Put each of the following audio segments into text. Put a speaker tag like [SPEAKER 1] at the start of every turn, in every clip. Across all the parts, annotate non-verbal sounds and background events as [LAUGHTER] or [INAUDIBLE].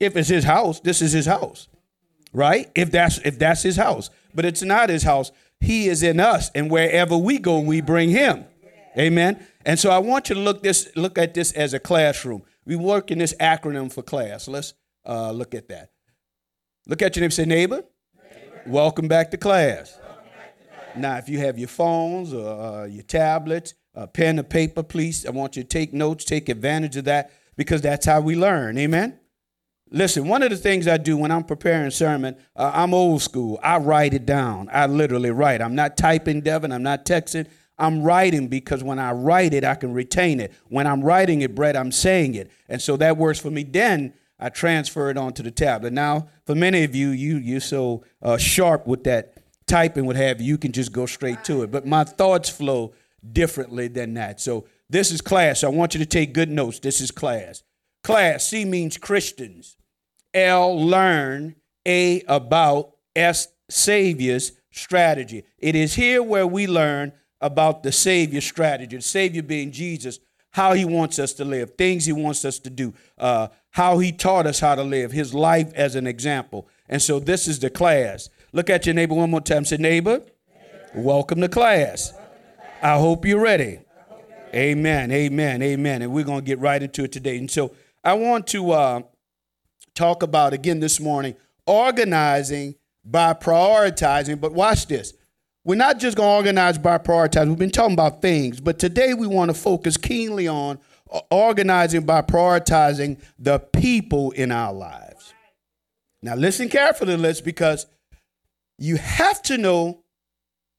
[SPEAKER 1] If it's his house, this is his house. Right? If that's if that's his house. But it's not his house. He is in us, and wherever we go, we bring him. Amen. And so I want you to look this look at this as a classroom. We work in this acronym for class. Let's uh, look at that. Look at your neighbor. Say, neighbor. neighbor. Welcome back to class. Now, if you have your phones or uh, your tablets, a pen and paper, please, I want you to take notes, take advantage of that because that's how we learn. Amen. Listen, one of the things I do when I'm preparing a sermon, uh, I'm old school. I write it down. I literally write. I'm not typing, Devin. I'm not texting. I'm writing because when I write it, I can retain it. When I'm writing it, Brett, I'm saying it. And so that works for me. Then I transfer it onto the tablet. Now, for many of you, you you're so uh, sharp with that typing, what have you, you can just go straight to it. But my thoughts flow differently than that. So this is class. I want you to take good notes. This is class. Class, C means Christians. L, learn. A, about. S, Savior's strategy. It is here where we learn about the Savior strategy, the Savior being Jesus, how he wants us to live, things he wants us to do, uh, how he taught us how to live, his life as an example. And so this is the class. Look at your neighbor one more time. Say, neighbor, neighbor. welcome to class. I hope you're ready. Amen, amen, amen. And we're going to get right into it today. And so I want to uh, talk about again this morning organizing by prioritizing. But watch this. We're not just going to organize by prioritizing. We've been talking about things, but today we want to focus keenly on organizing by prioritizing the people in our lives. Now, listen carefully this because you have to know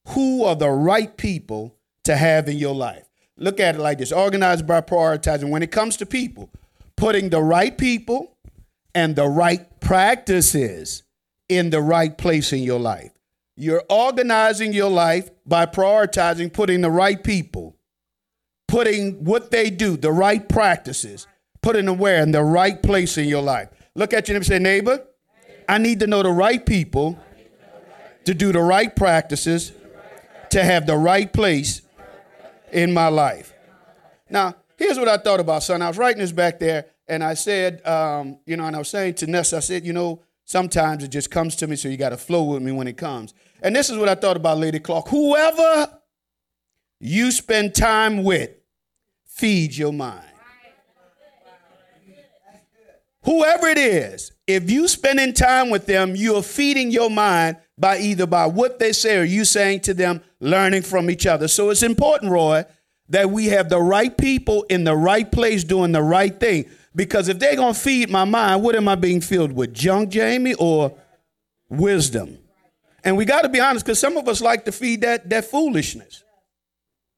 [SPEAKER 1] who are the right people to have in your life. Look at it like this organized by prioritizing. When it comes to people, putting the right people and the right practices in the right place in your life. You're organizing your life by prioritizing putting the right people, putting what they do, the right practices, putting them where in the right place in your life. Look at you and say, neighbor, I need to know the right people to do the right practices, to have the right place in my life. Now, here's what I thought about, son. I was writing this back there, and I said, um, you know, and I was saying to Ness, I said, you know, sometimes it just comes to me, so you got to flow with me when it comes. And this is what I thought about Lady Clark. Whoever you spend time with feeds your mind. Whoever it is, if you spending time with them, you are feeding your mind by either by what they say or you saying to them, learning from each other. So it's important, Roy, that we have the right people in the right place doing the right thing. Because if they're gonna feed my mind, what am I being filled with? Junk, Jamie, or wisdom? And we got to be honest, because some of us like to feed that that foolishness.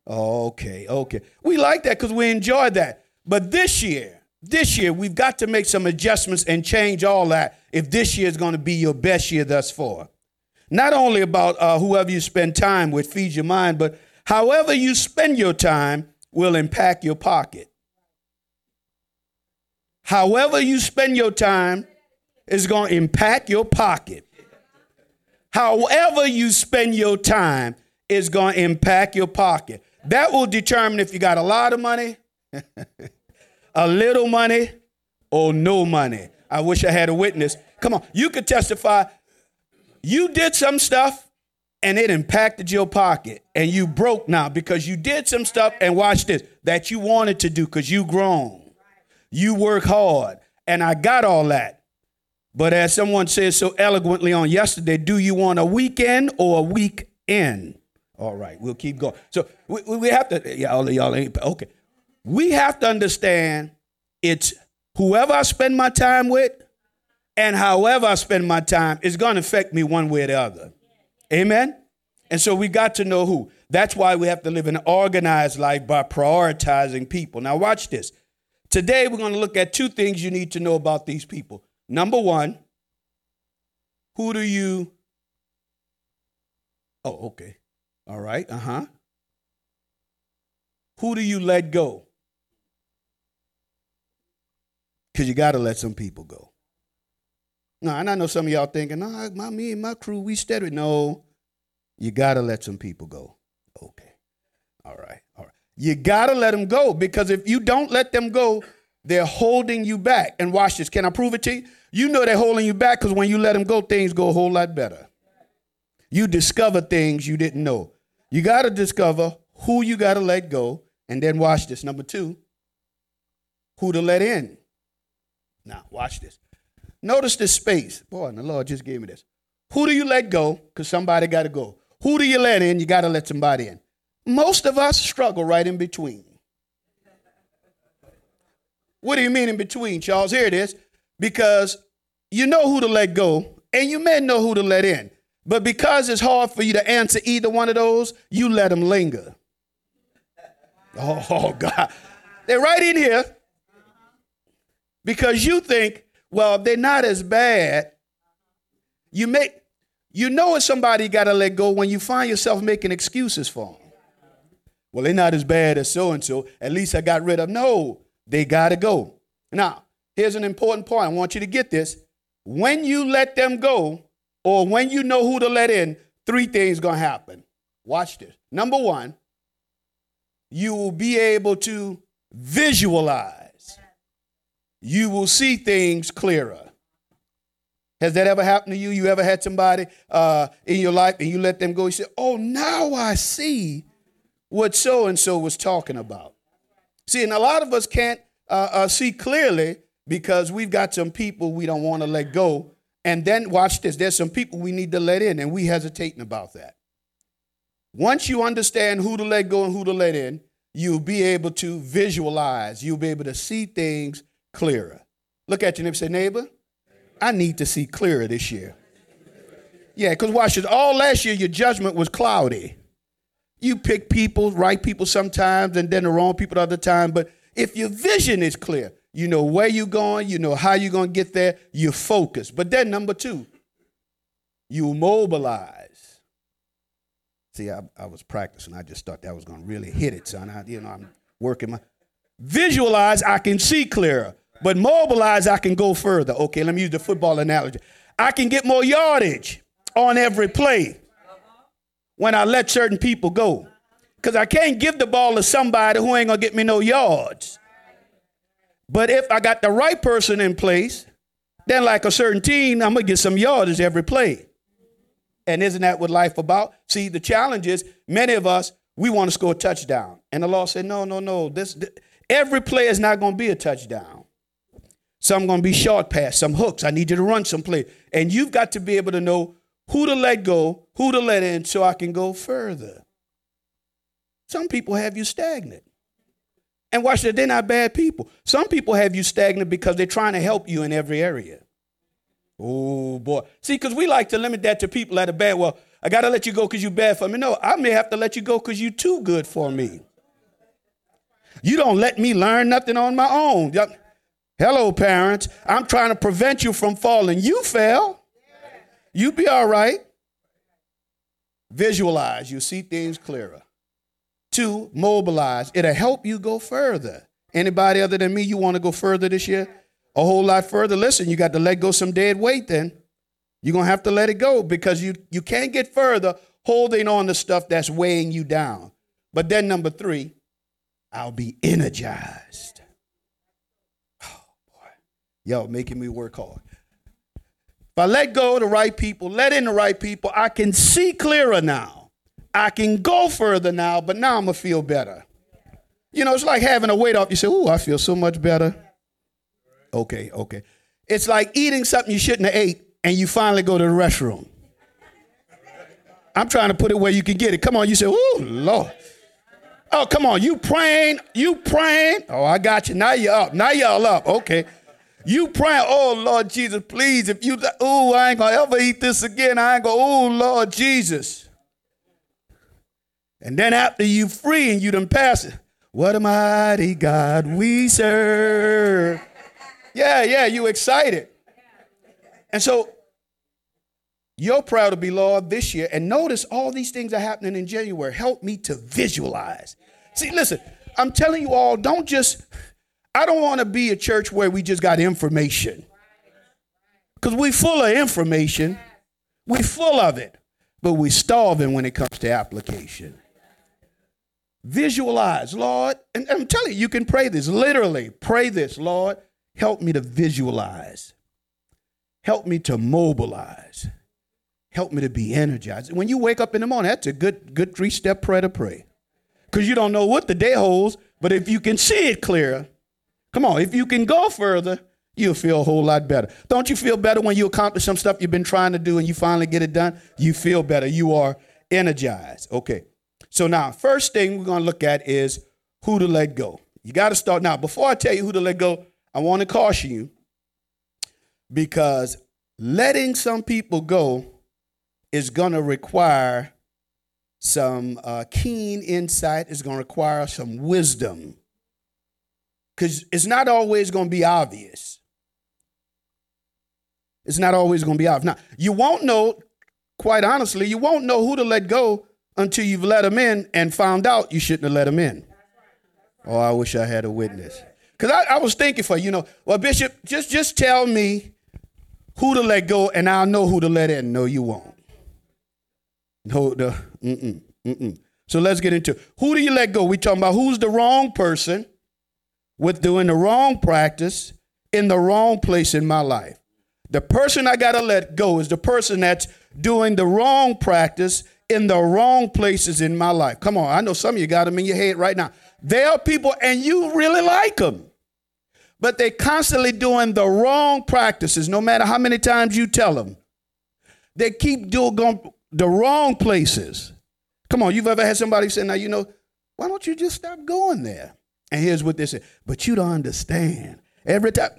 [SPEAKER 1] Okay, okay. We like that because we enjoy that. But this year, this year, we've got to make some adjustments and change all that if this year is going to be your best year thus far. Not only about uh, whoever you spend time with feeds your mind, but however you spend your time will impact your pocket. However you spend your time is going to impact your pocket. However you spend your time is going to impact your pocket. That will determine if you got a lot of money [LAUGHS] a little money or no money. I wish I had a witness. Come on, you could testify. You did some stuff and it impacted your pocket and you broke now because you did some stuff and watch this that you wanted to do because you grown. You work hard and I got all that. But as someone said so eloquently on yesterday, do you want a weekend or a weekend? All right, we'll keep going. So we, we have to, y'all, y'all ain't, okay. We have to understand it's whoever I spend my time with and however I spend my time is going to affect me one way or the other. Amen? And so we got to know who. That's why we have to live an organized life by prioritizing people. Now, watch this. Today, we're going to look at two things you need to know about these people. Number one, who do you. Oh, okay. All right. Uh huh. Who do you let go? Because you got to let some people go. Now, and I know some of y'all thinking, no, my, me and my crew, we steady. No, you got to let some people go. Okay. All right. You got to let them go because if you don't let them go, they're holding you back. And watch this. Can I prove it to you? You know they're holding you back because when you let them go, things go a whole lot better. You discover things you didn't know. You got to discover who you got to let go. And then watch this. Number two, who to let in. Now, watch this. Notice this space. Boy, and the Lord just gave me this. Who do you let go? Because somebody got to go. Who do you let in? You got to let somebody in. Most of us struggle right in between. What do you mean in between, Charles? Here it is. Because you know who to let go, and you may know who to let in. But because it's hard for you to answer either one of those, you let them linger. Oh, [LAUGHS] God. They're right in here because you think, well, they're not as bad. You make you know it's somebody got to let go when you find yourself making excuses for them. Well, they're not as bad as so and so. At least I got rid of. No, they got to go. Now, here's an important point. I want you to get this. When you let them go, or when you know who to let in, three things going to happen. Watch this. Number one, you will be able to visualize. You will see things clearer. Has that ever happened to you? You ever had somebody uh, in your life and you let them go? You say, Oh, now I see what so and so was talking about. See, and a lot of us can't uh, uh, see clearly because we've got some people we don't want to let go. And then watch this there's some people we need to let in, and we hesitating about that. Once you understand who to let go and who to let in, you'll be able to visualize, you'll be able to see things clearer. Look at your neighbor say, neighbor, I need to see clearer this year. Yeah, because watch this. All last year, your judgment was cloudy. You pick people, right people sometimes, and then the wrong people the other time. But if your vision is clear, you know where you're going, you know how you're going to get there, you're focused. But then, number two, you mobilize. See, I, I was practicing. I just thought that was going to really hit it, son. I, you know, I'm working my. Visualize, I can see clearer. But mobilize, I can go further. Okay, let me use the football analogy. I can get more yardage on every play when I let certain people go. Because I can't give the ball to somebody who ain't going to get me no yards. But if I got the right person in place, then like a certain team, I'm going to get some yardage every play. And isn't that what life about? See, the challenge is many of us, we want to score a touchdown. And the law said, no, no, no. This, this every play is not going to be a touchdown. Some going to be short pass, some hooks. I need you to run some play. And you've got to be able to know who to let go, who to let in, so I can go further. Some people have you stagnant. And watch that, they're not bad people. Some people have you stagnant because they're trying to help you in every area. Oh boy. See, because we like to limit that to people that are bad. Well, I got to let you go because you're bad for me. No, I may have to let you go because you're too good for me. You don't let me learn nothing on my own. Hello, parents. I'm trying to prevent you from falling. You fell. You be all right. Visualize, you see things clearer. Two, mobilize. It'll help you go further. Anybody other than me, you want to go further this year? A whole lot further. Listen, you got to let go some dead weight then. You're to have to let it go because you, you can't get further holding on to stuff that's weighing you down. But then, number three, I'll be energized. Oh boy. Y'all making me work hard. If I let go of the right people, let in the right people, I can see clearer now. I can go further now, but now I'm going to feel better. You know, it's like having a weight off. You say, Ooh, I feel so much better. Okay, okay. It's like eating something you shouldn't have ate and you finally go to the restroom. I'm trying to put it where you can get it. Come on, you say, Ooh, Lord. Oh, come on, you praying, you praying. Oh, I got you. Now you're up. Now y'all up. Okay. You praying, oh Lord Jesus, please, if you, oh, I ain't gonna ever eat this again. I ain't gonna, oh Lord Jesus. And then after you free and you done pass it, what a mighty God we serve. Yeah, yeah, you excited. And so you're proud to be Lord this year. And notice all these things are happening in January. Help me to visualize. See, listen, I'm telling you all, don't just I don't want to be a church where we just got information. Because we full of information. We full of it. But we starving when it comes to application. Visualize, Lord. And I'm telling you, you can pray this. Literally, pray this, Lord. Help me to visualize. Help me to mobilize. Help me to be energized. When you wake up in the morning, that's a good, good three-step prayer to pray. Because you don't know what the day holds, but if you can see it clearer, come on, if you can go further, you'll feel a whole lot better. Don't you feel better when you accomplish some stuff you've been trying to do and you finally get it done? You feel better. You are energized. Okay. So now, first thing we're going to look at is who to let go. You got to start now. Before I tell you who to let go, I want to caution you because letting some people go is going to require some uh, keen insight, it's going to require some wisdom because it's not always going to be obvious. It's not always going to be obvious. Now, you won't know, quite honestly, you won't know who to let go until you've let them in and found out you shouldn't have let them in. Oh, I wish I had a witness. Because I, I, was thinking for, you know, well, Bishop, just, just tell me who to let go and I'll know who to let in. No, you won't. No, the, mm-mm, mm-mm. So let's get into who do you let go? we talking about who's the wrong person with doing the wrong practice in the wrong place in my life. The person I got to let go is the person that's doing the wrong practice in the wrong places in my life. Come on, I know some of you got them in your head right now. There are people, and you really like them, but they're constantly doing the wrong practices, no matter how many times you tell them. They keep doing the wrong places. Come on, you've ever had somebody say, now, you know, why don't you just stop going there? And here's what they say, but you don't understand. Every time,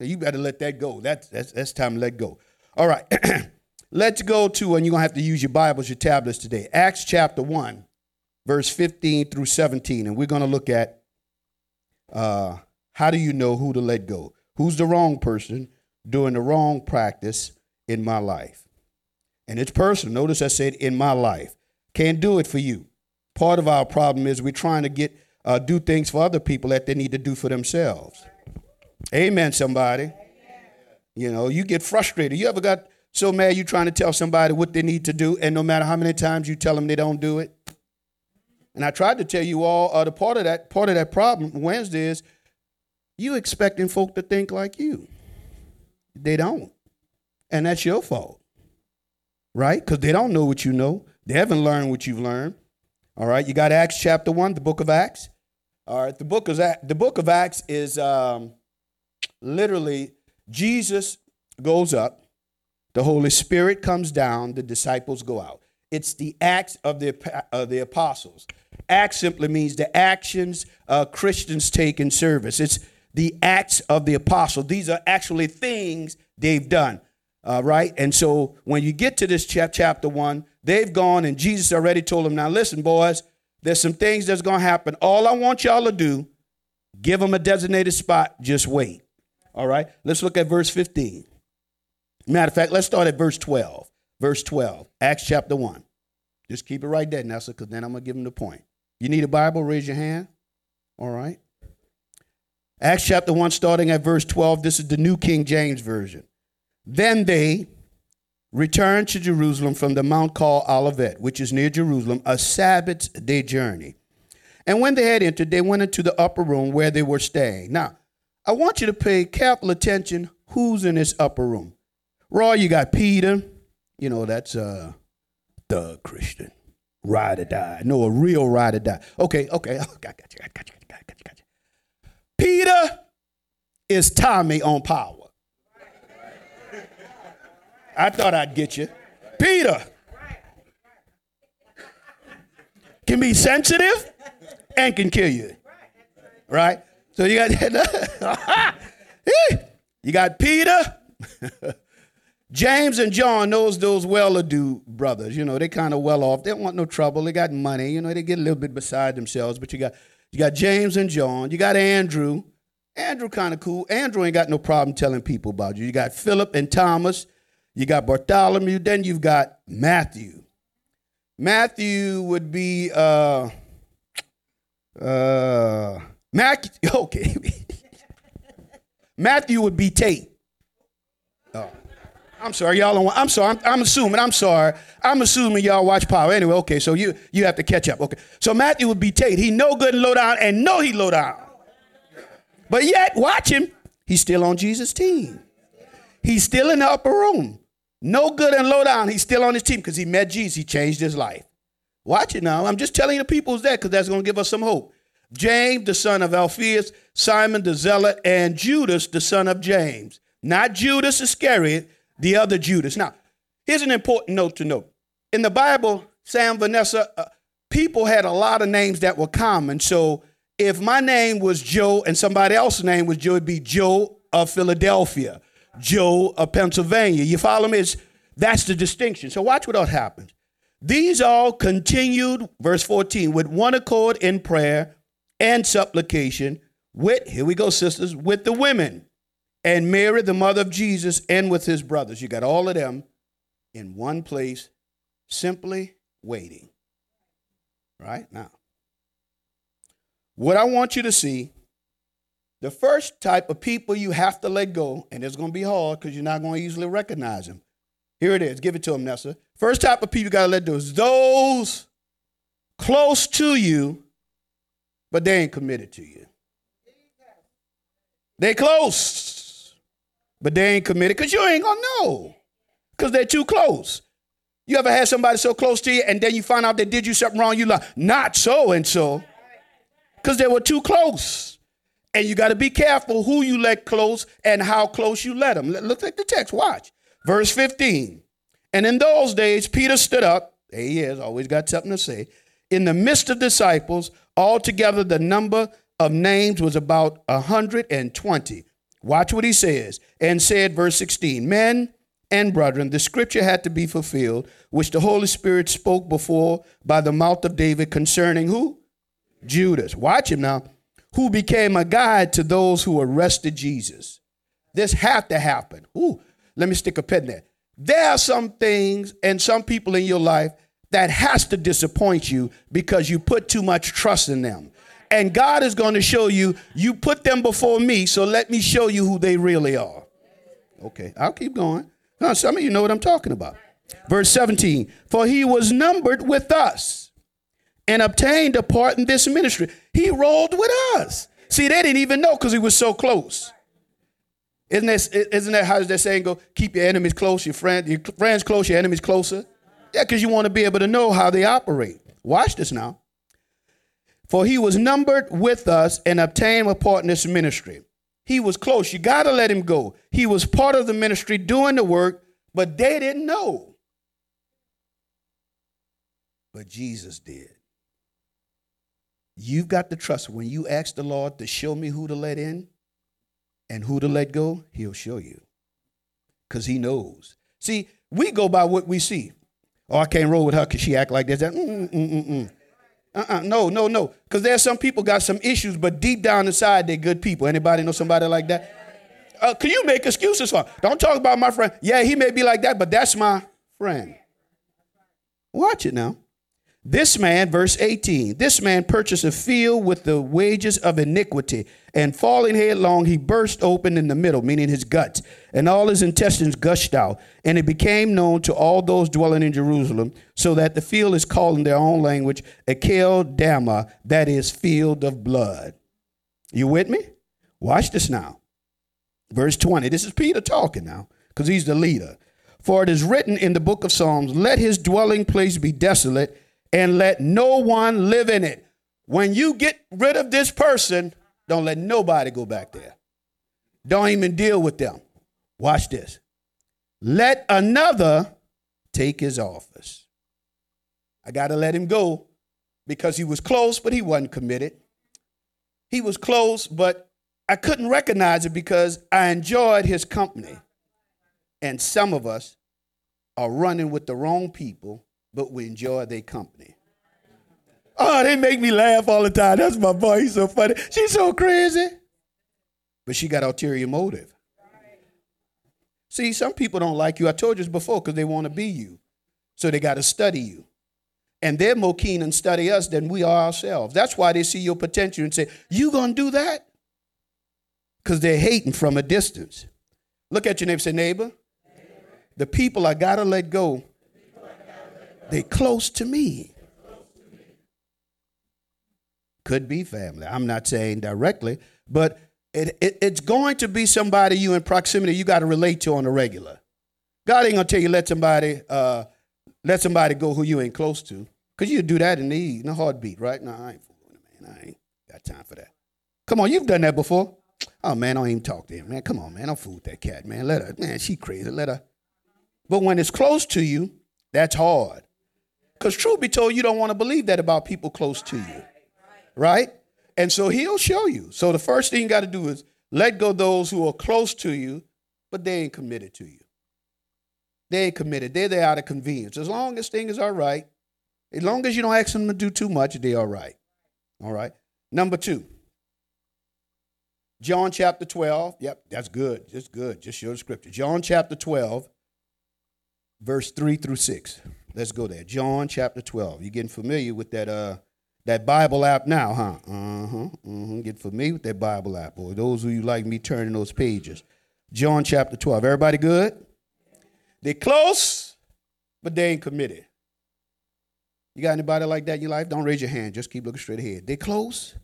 [SPEAKER 1] you better let that go. That's, that's, that's time to let go. All right. [CLEARS THROAT] Let's go to, and you're going to have to use your Bibles, your tablets today. Acts chapter 1, verse 15 through 17. And we're going to look at uh, how do you know who to let go? Who's the wrong person doing the wrong practice in my life? And it's personal. Notice I said in my life. Can't do it for you. Part of our problem is we're trying to get uh, do things for other people that they need to do for themselves. Amen, somebody. Amen. You know, you get frustrated. You ever got so mad you trying to tell somebody what they need to do, and no matter how many times you tell them they don't do it. And I tried to tell you all uh, the part of that part of that problem Wednesday is you expecting folk to think like you. They don't, and that's your fault, right? Because they don't know what you know. They haven't learned what you've learned. All right, you got Acts chapter one, the book of Acts. All right, the book of the book of Acts is um, literally Jesus goes up the Holy Spirit comes down, the disciples go out. It's the acts of the, of the apostles. Acts simply means the actions uh, Christians take in service. It's the acts of the apostle. These are actually things they've done, uh, right? And so when you get to this chap- chapter one, they've gone and Jesus already told them, now listen, boys, there's some things that's going to happen. All I want y'all to do, give them a designated spot, just wait. All right? Let's look at verse 15. Matter of fact, let's start at verse 12. Verse 12, Acts chapter 1. Just keep it right there, Nessa, because then I'm going to give them the point. You need a Bible? Raise your hand. All right. Acts chapter 1, starting at verse 12. This is the New King James Version. Then they returned to Jerusalem from the mount called Olivet, which is near Jerusalem, a Sabbath day journey. And when they had entered, they went into the upper room where they were staying. Now, I want you to pay careful attention who's in this upper room. Roy, you got Peter. You know, that's uh the Christian. Ride or die. No, a real ride or die. Okay, okay. [LAUGHS] Oh, got, you, got you, got you, got you, got you. Peter is Tommy on power. I thought I'd get you. Peter can be sensitive and can kill you. Right? So you got [LAUGHS] you got Peter [LAUGHS] James and John, those those well-to-do brothers, you know, they kind of well off. They don't want no trouble. They got money, you know. They get a little bit beside themselves. But you got you got James and John. You got Andrew. Andrew kind of cool. Andrew ain't got no problem telling people about you. You got Philip and Thomas. You got Bartholomew. Then you've got Matthew. Matthew would be uh uh Matthew. [LAUGHS] Okay. Matthew would be Tate. Oh. I'm sorry, y'all don't. want, I'm sorry. I'm, I'm, assuming. I'm sorry. I'm assuming y'all watch Power anyway. Okay, so you you have to catch up. Okay, so Matthew would be Tate. He no good and low down, and know he low down. But yet, watch him. He's still on Jesus' team. He's still in the upper room. No good and low down. He's still on his team because he met Jesus. He changed his life. Watch it now. I'm just telling the people who's there because that's going to give us some hope. James, the son of Alphaeus, Simon the Zealot, and Judas, the son of James. Not Judas Iscariot, the other Judas. Now, here's an important note to note. In the Bible, Sam, Vanessa, uh, people had a lot of names that were common. So if my name was Joe and somebody else's name was Joe, it'd be Joe of Philadelphia, Joe of Pennsylvania. You follow me? It's, that's the distinction. So watch what happens. These all continued, verse 14, with one accord in prayer and supplication with, here we go, sisters, with the women and Mary, the mother of Jesus, and with his brothers. You got all of them in one place, simply waiting. Right now. What I want you to see the first type of people you have to let go, and it's going to be hard because you're not going to easily recognize them. Here it is. Give it to them, Nessa. First type of people you got to let go is those close to you, but they ain't committed to you. They close, but they ain't committed because you ain't going to know because they're too close. You ever had somebody so close to you and then you find out they did you something wrong? You like, not so and so because they were too close. And you got to be careful who you let close and how close you let them. Look at the text. Watch. Verse 15. And in those days, Peter stood up. There he is, always got something to say. In the midst of disciples, altogether the number of names was about a 120. Watch what he says. And said, verse 16, Men and brethren, the scripture had to be fulfilled, which the Holy Spirit spoke before by the mouth of David concerning who? Judas. Watch him now. Who became a guide to those who arrested Jesus. This had to happen. Ooh, let me stick a pin there. There are some things and some people in your life that has to disappoint you because you put too much trust in them. And God is going to show you, you put them before me, so let me show you who they really are. Okay, I'll keep going. Now, some of you know what I'm talking about. Verse 17, for he was numbered with us and obtained a part in this ministry. He rolled with us. See, they didn't even know because he was so close. Isn't that, isn't that how that saying go? Keep your enemies close, your, friend, your friends close, your enemies closer. Yeah, because you want to be able to know how they operate. Watch this now. For he was numbered with us and obtained a part in this ministry. He was close. You got to let him go. He was part of the ministry doing the work, but they didn't know. But Jesus did. You've got to trust when you ask the Lord to show me who to let in and who to let go, He'll show you because He knows. See, we go by what we see. Oh, I can't roll with her because she act like this. Mm-mm-mm-mm. Uh-uh. No, no, no. Because there's some people got some issues, but deep down inside they're good people. Anybody know somebody like that? Uh, can you make excuses for? Don't talk about my friend. Yeah, he may be like that, but that's my friend. Watch it now. This man, verse 18, this man purchased a field with the wages of iniquity, and falling headlong, he burst open in the middle, meaning his guts, and all his intestines gushed out. And it became known to all those dwelling in Jerusalem, so that the field is called in their own language Akel Dama, that is, field of blood. You with me? Watch this now. Verse 20. This is Peter talking now, because he's the leader. For it is written in the book of Psalms, Let his dwelling place be desolate and let no one live in it. When you get rid of this person, don't let nobody go back there. Don't even deal with them. Watch this. Let another take his office. I got to let him go because he was close, but he wasn't committed. He was close, but I couldn't recognize it because I enjoyed his company. And some of us are running with the wrong people but we enjoy their company. Oh, they make me laugh all the time. That's my boy. He's so funny. She's so crazy. But she got ulterior motive. See, some people don't like you. I told you this before because they want to be you. So they got to study you. And they're more keen and study us than we are ourselves. That's why they see your potential and say, You gonna do that? Because they're hating from a distance. Look at your neighbor, say, neighbor, The people I gotta let go, they close to me. Could be family. I'm not saying directly, but it, it, it's going to be somebody you in proximity you got to relate to on a regular. God ain't gonna tell you let somebody uh, let somebody go who you ain't close to, cause you do that in the in a heartbeat, right? No, I ain't fooling, man. I ain't got time for that. Come on, you've done that before. Oh man, I don't even talk to him, man. Come on, man. Don't fool with that cat, man. Let her, man. She crazy. Let her. But when it's close to you, that's hard. Because truth be told, you don't want to believe that about people close to you. Right? And so he'll show you. So the first thing you got to do is let go those who are close to you, but they ain't committed to you. They ain't committed. They're there out of convenience. As long as things are right, as long as you don't ask them to do too much, they're all right. All right. Number two. John chapter 12. Yep, that's good. Just good. Just show the scripture. John chapter 12, verse 3 through 6. Let's go there. John chapter 12. You're getting familiar with that uh that Bible app now, huh? Uh-huh. Uh-huh. Get familiar with that Bible app. Or those of you like me turning those pages. John chapter 12. Everybody good? They close, but they ain't committed. You got anybody like that in your life? Don't raise your hand. Just keep looking straight ahead. They close,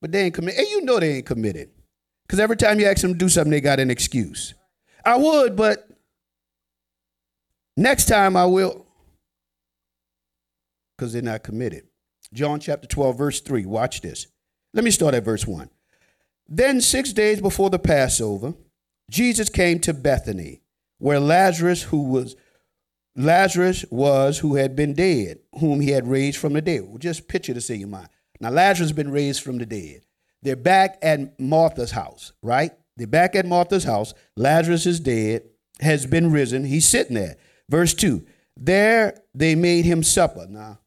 [SPEAKER 1] but they ain't committed. And you know they ain't committed. Because every time you ask them to do something, they got an excuse. I would, but next time I will. Because they're not committed. John chapter 12, verse 3. Watch this. Let me start at verse 1. Then, six days before the Passover, Jesus came to Bethany where Lazarus, who was Lazarus was who had been dead, whom he had raised from the dead. Well, just picture this in your mind. Now Lazarus has been raised from the dead. They're back at Martha's house, right? They're back at Martha's house. Lazarus is dead, has been risen. He's sitting there. Verse 2. There they made him supper. Now,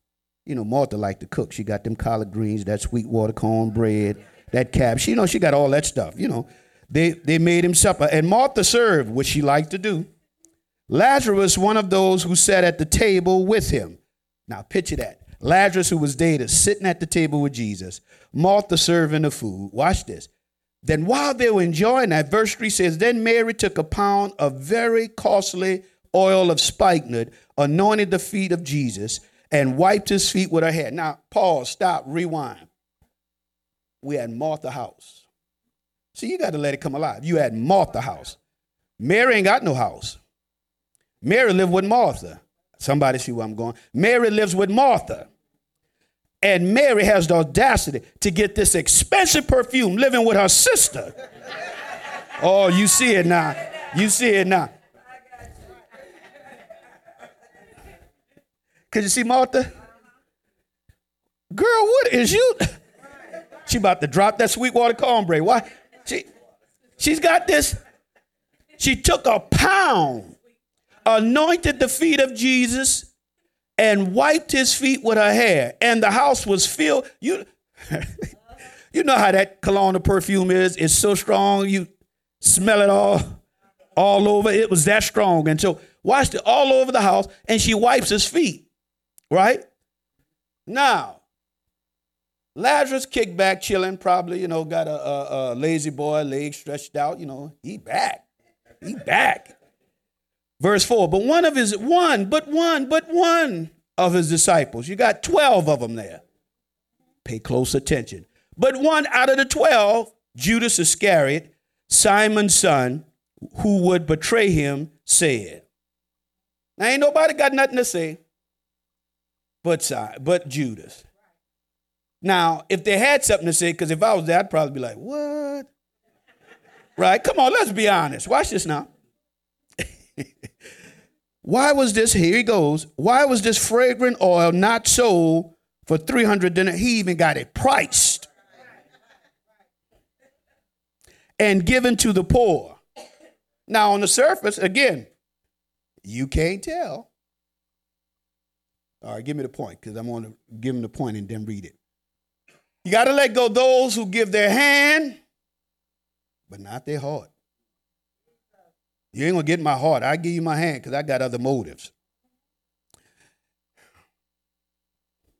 [SPEAKER 1] you know, Martha liked to cook. She got them collard greens, that sweet water corn bread, that cabbage. You know, she got all that stuff, you know. They, they made him supper. And Martha served, which she liked to do. Lazarus, one of those who sat at the table with him. Now, picture that. Lazarus, who was dead, is sitting at the table with Jesus. Martha serving the food. Watch this. Then, while they were enjoying that, verse 3 says, Then Mary took a pound of very costly oil of spikenard, anointed the feet of Jesus, and wiped his feet with her hair. Now, pause, stop, rewind. We at Martha house. See, you got to let it come alive. You had Martha house. Mary ain't got no house. Mary lived with Martha. Somebody see where I'm going. Mary lives with Martha. And Mary has the audacity to get this expensive perfume living with her sister. [LAUGHS] oh, you see it now. You see it now. Could you see Martha? Girl, what is you? She about to drop that Sweetwater cornbread. Why? She, she's got this. She took a pound, anointed the feet of Jesus, and wiped his feet with her hair. And the house was filled. You, [LAUGHS] you know how that cologne perfume is. It's so strong, you smell it all, all over. It was that strong. And so watched it all over the house, and she wipes his feet. Right? Now, Lazarus kicked back, chilling, probably, you know, got a, a, a La-Z-Boy, leg stretched out, you know, he back. He back. Verse 4, but one of his, one, but one, but one of his disciples, you got 12 of them there. Pay close attention. But one out of the 12, Judas Iscariot, Simon's son, who would betray him, said, Now ain't nobody got nothing to say but, but Judas. Now, if they had something to say, because if I was there, I'd probably be like, what? right? Come on, let's be honest. Watch this now. [LAUGHS] Why was this, here he goes, why was this fragrant oil not sold for 300 denarii? He even got it priced and given to the poor. Now, on the surface, again, you can't tell. All right, give me the point because I'm going to give him the point and then read it. You got to let go those who give their hand, but not their heart. You ain't gonna get my heart. I give you my hand because I got other motives.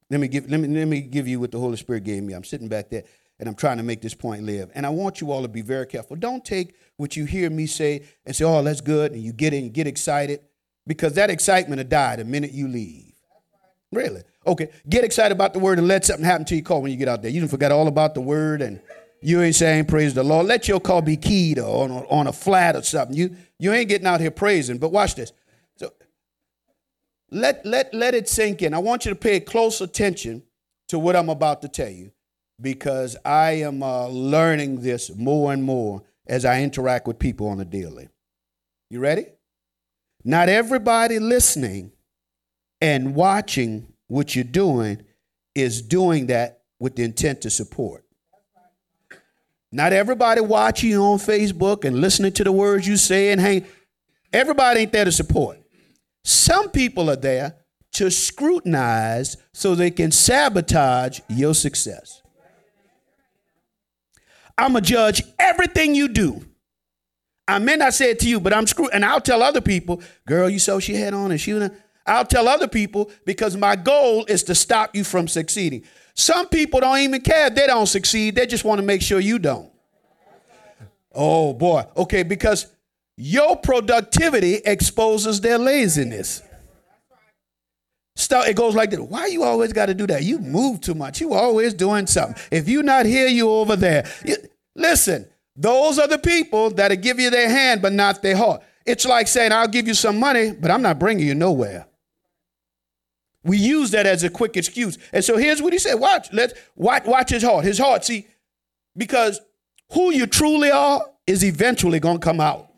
[SPEAKER 1] Let me give let me let me give you what the Holy Spirit gave me. I'm sitting back there and I'm trying to make this point live. And I want you all to be very careful. Don't take what you hear me say and say, "Oh, that's good," and you get it and get excited. because that excitement will die the minute you leave. Really? Okay. Get excited about the word and let something happen to your car when you get out there. You didn't forget all about the word and you ain't saying praise the Lord. Let your car be keyed or on a, on a flat or something. You you ain't getting out here praising. But watch this. So let let let it sink in. I want you to pay close attention to what I'm about to tell you because I am uh, learning this more and more as I interact with people on a daily. You ready? Not everybody listening and watching what you're doing is doing that with the intent to support. Not everybody watching you on Facebook and listening to the words you say and hang. Everybody ain't there to support. Some people are there to scrutinize so they can sabotage your success. I'm going to judge everything you do. I may not say it to you, but I'm screwed. And I'll tell other people, girl, you saw she had on and she, I'll tell other people because my goal is to stop you from succeeding. Some people don't even care if they don't succeed. They just want to make sure you don't. Oh boy. Okay, because your productivity exposes their laziness. Start, it goes like this. Why you always got to do that? You move too much. You always doing something. If you not here, you over there. You, listen, those are the people that'll give you their hand, but not their heart. It's like saying, I'll give you some money, but I'm not bringing you nowhere. We use that as a quick excuse. And so here's what he said. Watch, let's watch, watch his heart. His heart, see, because who you truly are is eventually going to come out.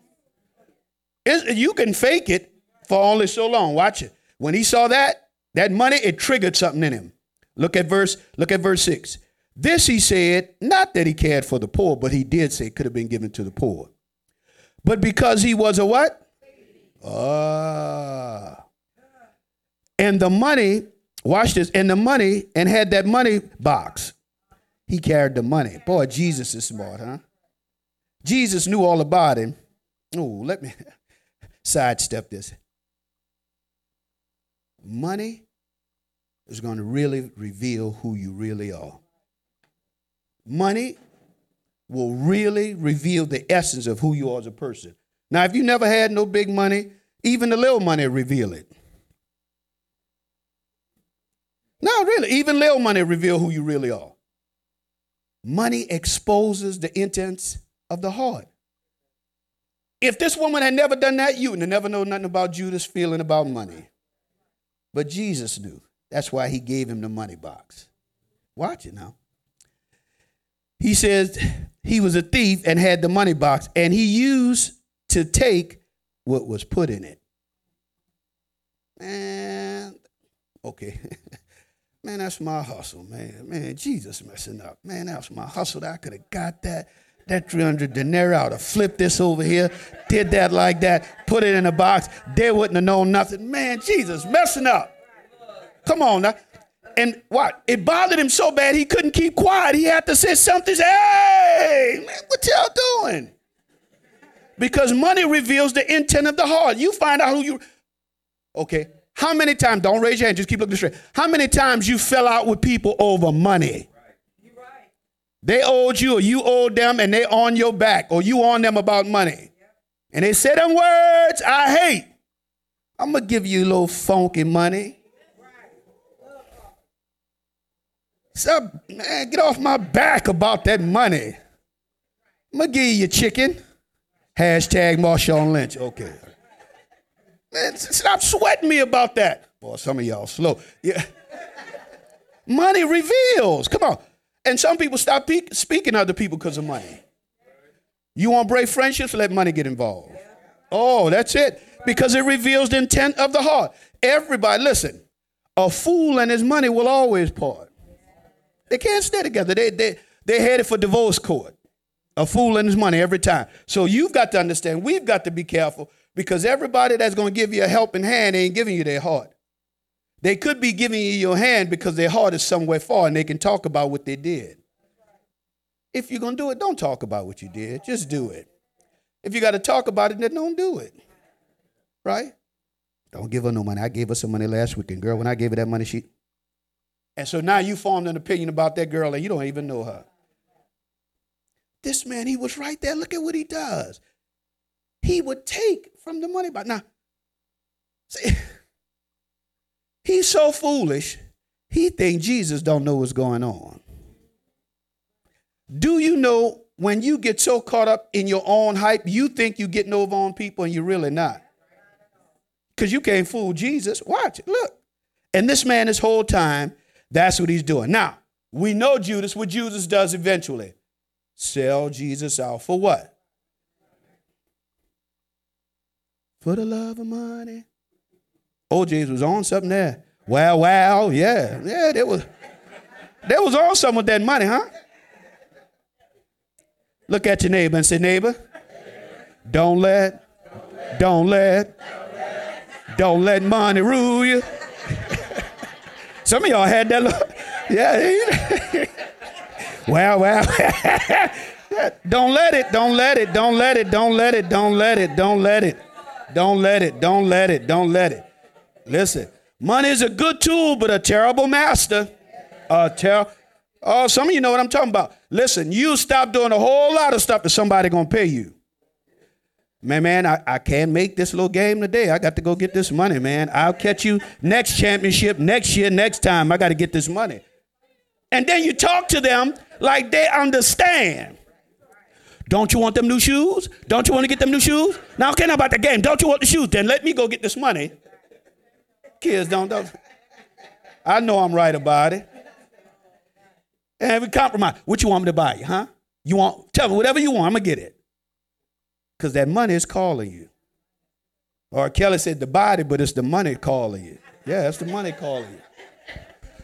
[SPEAKER 1] It's, you can fake it for only so long. Watch it. When he saw that, that money, it triggered something in him. Look at verse, look at verse 6. This he said, not that he cared for the poor, but he did say it could have been given to the poor. But because he was a what? Ah. And the money, watch this, and the money, and had that money box. He carried the money. Boy, Jesus is smart, huh? Jesus knew all about him. Oh, let me [LAUGHS] sidestep this. Money is going to really reveal who you really are. Money will really reveal the essence of who you are as a person. Now, if you never had no big money, even the little money reveal it. No, really, even little money reveal who you really are. Money exposes the intents of the heart. If this woman had never done that, you would never know nothing about Judas feeling about money. But Jesus knew. That's why he gave him the money box. Watch it now. He says he was a thief and had the money box, and he used to take what was put in it. And okay. [LAUGHS] man, that's my hustle, man. Man, Jesus messing up. Man, that's my hustle. I could have got that that 300 denarii out of flip this over here, did that like that, put it in a box. They wouldn't have known nothing. Man, Jesus, messing up. Come on now. And what? It bothered him so bad he couldn't keep quiet. He had to say something. Say, hey, man, what y'all doing? Because money reveals the intent of the heart. You find out who you. Okay. How many times? Don't raise your hand. Just keep looking straight. How many times you fell out with people over money? They owed you or you owed them and they on your back or you on them about money. And they said them words I hate. I'm to give you a little funky money. So, man, get off my back about that money. I'm to give you your chicken. Hashtag Marshawn Lynch. Okay. Man, stop sweating me about that. Boy, some of y'all slow. Yeah. Money reveals. Come on. And some people stop pe- speaking to other people because of money. You want to break friendships? Let money get involved. Oh, that's it. Because it reveals the intent of the heart. Everybody, listen, a fool and his money will always part. They can't stay together. They, they, they're headed for divorce court. A fool and his money every time. So you've got to understand, we've got to be careful because everybody that's going to give you a helping hand ain't giving you their heart. They could be giving you your hand because their heart is somewhere far and they can talk about what they did. If you're going to do it, don't talk about what you did. Just do it. If you got to talk about it, then don't do it. Right? Don't give her no money. I gave her some money last weekend. Girl, when I gave her that money, she. And so now you formed an opinion about that girl and you don't even know her. This man, he was right there. Look at what he does. He would take from the money box. Now, See, [LAUGHS] he's so foolish, he think Jesus don't know what's going on. Do you know when you get so caught up in your own hype, you think you're getting over on people and you're really not? Because you can't fool Jesus. Watch. Look. And this man, this whole time, that's what he's doing. Now, we know Judas, what Judas does eventually sell Jesus out for what? For the love of money. Oh, O'Jays was on something there. Wow, wow, yeah. Yeah, there was there was on something with that money, huh? Look at your neighbor and say, neighbor, don't let, don't let, don't let money rule you. [LAUGHS] Some of y'all had that look. Yeah. [LAUGHS] wow, wow. [LAUGHS] don't let it, don't let it, don't let it, don't let it, don't let it, don't let it, don't let it, don't let it, don't let it. Listen, money is a good tool, but a terrible master. A oh, some of you know what I'm talking about. Listen, you stop doing a whole lot of stuff that somebody gonna pay you. Man, man, I, I can't make this little game today. I got to go get this money, man. I'll catch you next championship, next year, next time. I got to get this money. And then you talk to them like they understand. Don't you want them new shoes? Don't you want to get them new shoes? Now, okay, now about the game. Don't you want the shoes? Then let me go get this money. Kids don't, don't. I know I'm right about it. And we compromise. What you want me to buy you, huh? You want, tell me whatever you want, I'm gonna get it. Because that money is calling you. R. Kelly said the body, but it's the money calling you. Yeah, it's the money calling you.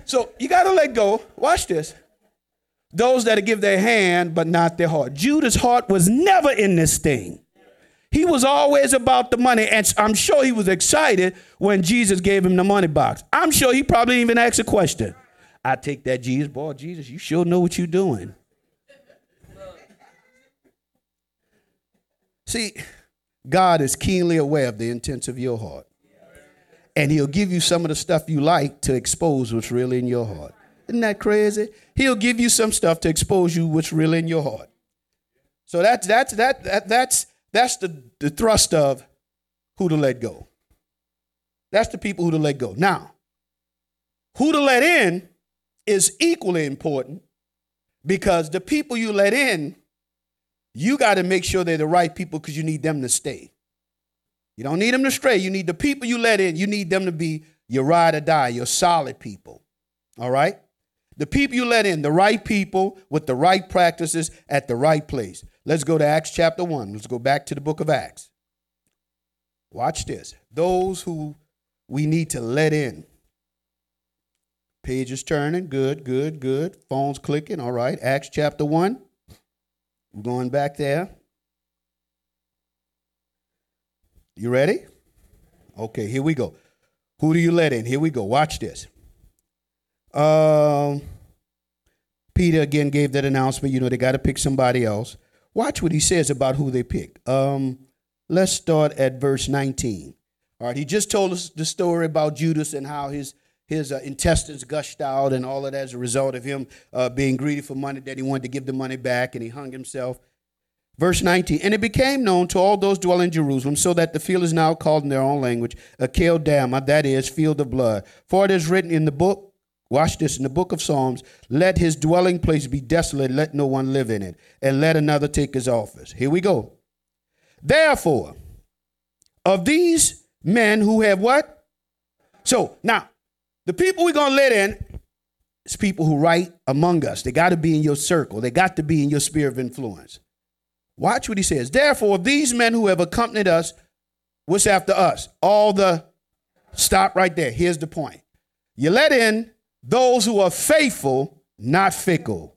[SPEAKER 1] So you gotta let go. Watch this. Those that give their hand, but not their heart. Judas' heart was never in this thing. He was always about the money, and I'm sure he was excited when Jesus gave him the money box. I'm sure he probably even asked a question. I take that Jesus, boy, Jesus, you sure know what you're doing. See, God is keenly aware of the intents of your heart. And he'll give you some of the stuff you like to expose what's really in your heart. Isn't that crazy? He'll give you some stuff to expose you what's really in your heart. So that's that's that, that that's that's the, the thrust of who to let go. That's the people who to let go. Now, who to let in is equally important because the people you let in, you got to make sure they're the right people because you need them to stay. You don't need them to stray. You need the people you let in, you need them to be your ride or die, your solid people. All right? The people you let in, the right people with the right practices at the right place. Let's go to Acts chapter 1. Let's go back to the book of Acts. Watch this. Those who we need to let in. Page is turning. Good, good, good. Phone's clicking. All right. Acts chapter 1. We're going back there. You ready? Okay, here we go. Who do you let in? Here we go. Watch this. Um, Peter again gave that announcement. You know, they got to pick somebody else. Watch what he says about who they pick. Um, let's start at verse 19. All right, he just told us the story about Judas and how his his uh, intestines gushed out and all of that as a result of him uh, being greedy for money that he wanted to give the money back and he hung himself. Verse 19, and it became known to all those dwelling in Jerusalem, so that the field is now called in their own language, Akeldama, that is, field of blood. For it is written in the book, watch this, in the book of Psalms, let his dwelling place be desolate, let no one live in it, and let another take his office. Here we go. Therefore, of these men who have what? So now, the people we're to let in is people who write among us. They got to be in your circle, they got to be in your sphere of influence. Watch what he says. Therefore, these men who have accompanied us, what's after us? All the, stop right there. Here's the point. You let in those who are faithful, not fickle.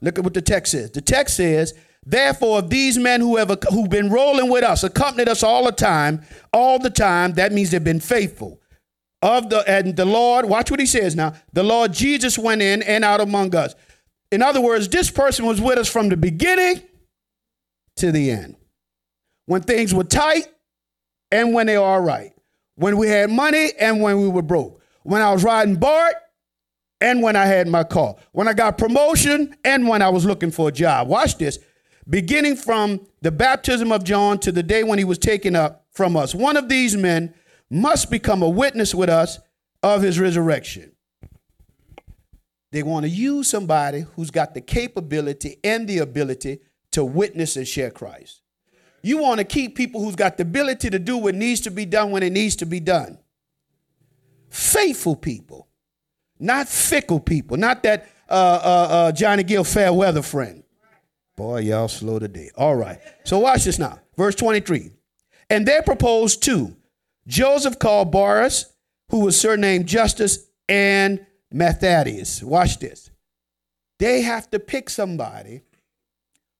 [SPEAKER 1] Look at what the text says. The text says, Therefore, these men who have who've been rolling with us, accompanied us all the time, all the time, that means they've been faithful of the and the Lord, watch what he says now. The Lord Jesus went in and out among us. In other words, this person was with us from the beginning to the end. When things were tight and when they were all right. When we had money and when we were broke. When I was riding BART and when I had my car. When I got promotion and when I was looking for a job. Watch this. Beginning from the baptism of John to the day when he was taken up, from us. One of these men must become a witness with us of his resurrection. They want to use somebody who's got the capability and the ability to witness and share Christ. You want to keep people who's got the ability to do what needs to be done when it needs to be done. Faithful people, not fickle people, not that uh, uh, uh, Johnny Gill fair weather friend. Boy, y'all slow today. All right. So watch this now. Verse 23. And they proposed two. Joseph called Boris, who was surnamed Justus, and Matthias. Watch this. They have to pick somebody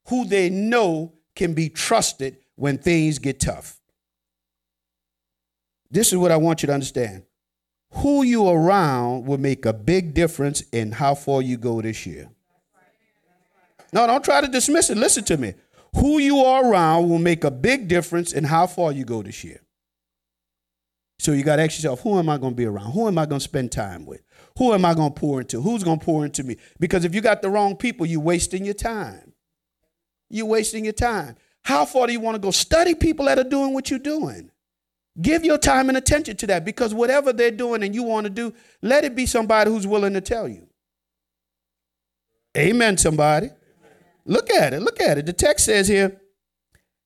[SPEAKER 1] who they know can be trusted when things get tough. This is what I want you to understand. Who you around will make a big difference in how far you go this year. No, don't try to dismiss it. Listen to me. Who you are around will make a big difference in how far you go this year. So you got to ask yourself, who am I going to be around? Who am I going to spend time with? Who am I going to pour into? Who's going to pour into me? Because if you got the wrong people, you're wasting your time. You're wasting your time. How far do you want to go? Study people that are doing what you're doing. Give your time and attention to that because whatever they're doing and you want to do, let it be somebody who's willing to tell you. Amen, somebody. Look at it. Look at it. The text says here,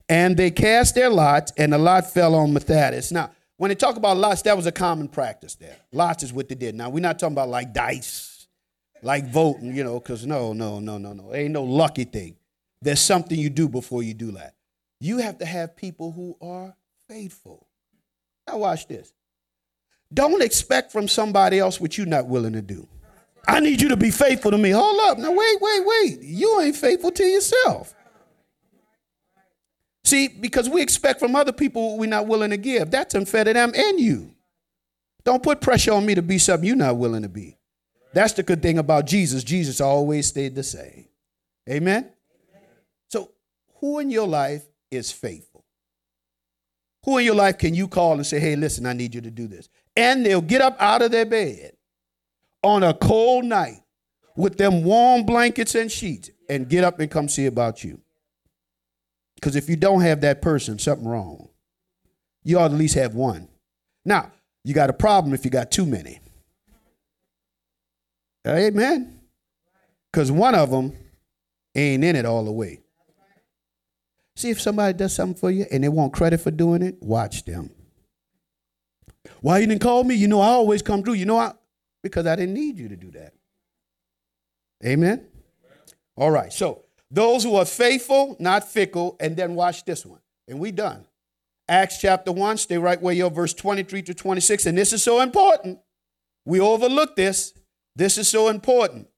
[SPEAKER 1] and they cast their lots, and the lot fell on Matthias. Now, when they talk about lots, that was a common practice there. Lots is what they did. Now, we're not talking about like dice, like voting, you know, because no, no, no, no, no. Ain't no lucky thing. There's something you do before you do that. You have to have people who are faithful. Now, watch this. Don't expect from somebody else what you're not willing to do. I need you to be faithful to me. Hold up. Now, wait, wait, wait. You ain't faithful to yourself. See, because we expect from other people we're not willing to give. That's unfair to them and you. Don't put pressure on me to be something you're not willing to be. That's the good thing about Jesus. Jesus always stayed the same. Amen? So, who in your life is faithful? Who in your life can you call and say, hey, listen, I need you to do this? And they'll get up out of their bed on a cold night with them warm blankets and sheets and get up and come see about you. Because if you don't have that person, something wrong. You ought to at least have one. Now, you got a problem if you got too many. Amen. Because one of them ain't in it all the way. See if somebody does something for you and they want credit for doing it, watch them. Why you didn't call me? You know I always come through. You know I because I didn't need you to do that. Amen. All right. So those who are faithful, not fickle, and then watch this one. And we done. Acts chapter 1, stay right where you're, verse 23 to 26. And this is so important. We overlook this. This is so important.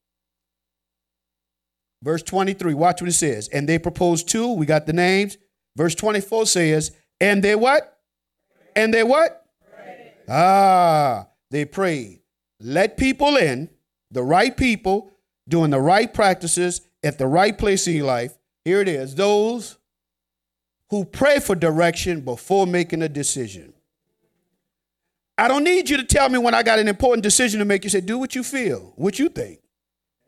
[SPEAKER 1] Verse 23, watch what it says. And they proposed two. We got the names. Verse 24 says, and they what? And they what? Ah, they prayed. Let people in, the right people, doing the right practices, at the right place in your life, here it is those who pray for direction before making a decision. I don't need you to tell me when I got an important decision to make. You say, do what you feel, what you think.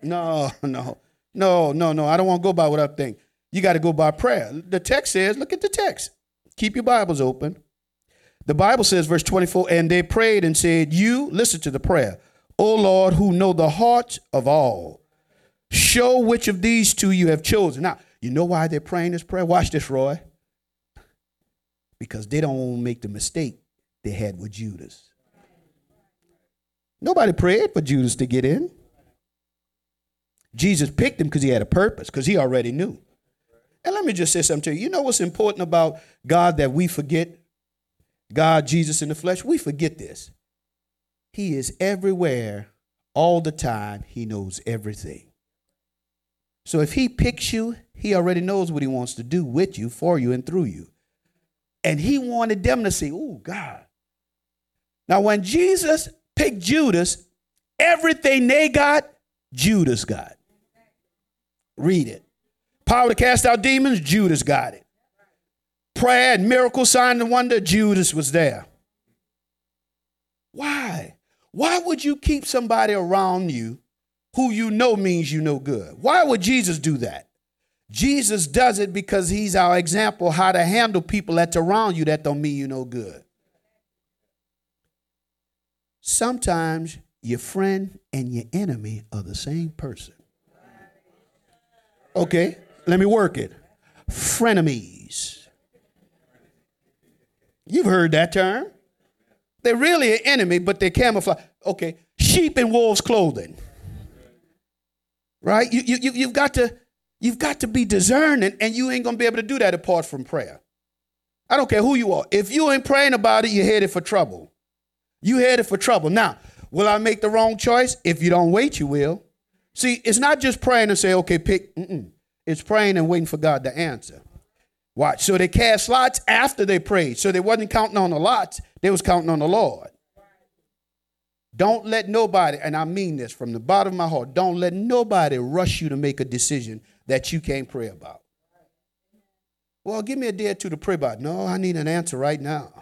[SPEAKER 1] No, [LAUGHS] no, no, no, no. I don't want to go by what I think. You got to go by prayer. The text says, look at the text. Keep your Bibles open. The Bible says, verse 24, and they prayed and said, You, listen to the prayer, O Lord, who know the hearts of all Show which of these two you have chosen. Now, you know why they're praying this prayer? Watch this, Roy. Because they don't want to make the mistake they had with Judas. Nobody prayed for Judas to get in. Jesus picked him because he had a purpose, because he already knew. And let me just say something to you. You know what's important about God that we forget? God, Jesus in the flesh, we forget this. He is everywhere all the time, He knows everything. So if he picks you, he already knows what he wants to do with you, for you, and through you. And he wanted them to say, Oh, God. Now, when Jesus picked Judas, everything they got, Judas got. Read it. Power to cast out demons, Judas got it. Prayer and miracle, sign and wonder, Judas was there. Why? Why would you keep somebody around you who you know means you no good. Why would Jesus do that? Jesus does it because he's our example how to handle people that's around you that don't mean you no good. Sometimes your friend and your enemy are the same person. Okay, let me work it. Frenemies. You've heard that term. They're really an enemy, but they camouflage. Okay, sheep in wolves' clothing. Right? You, you, you've got to You've got to be discerning, and you ain't gonna be able to do that apart from prayer. I don't care who you are. If you ain't praying about it, you're headed for trouble. You headed for trouble. Now, will I make the wrong choice? If you don't wait, you will. See, it's not just praying and say, okay, pick. Mm-mm. It's praying and waiting for God to answer. Watch. So they cast lots after they prayed. So they wasn't counting on the lots, they was counting on the Lord. Don't let nobody, and I mean this from the bottom of my heart, don't let nobody rush you to make a decision that you can't pray about. Well, give me a day or two to pray about. No, I need an answer right now.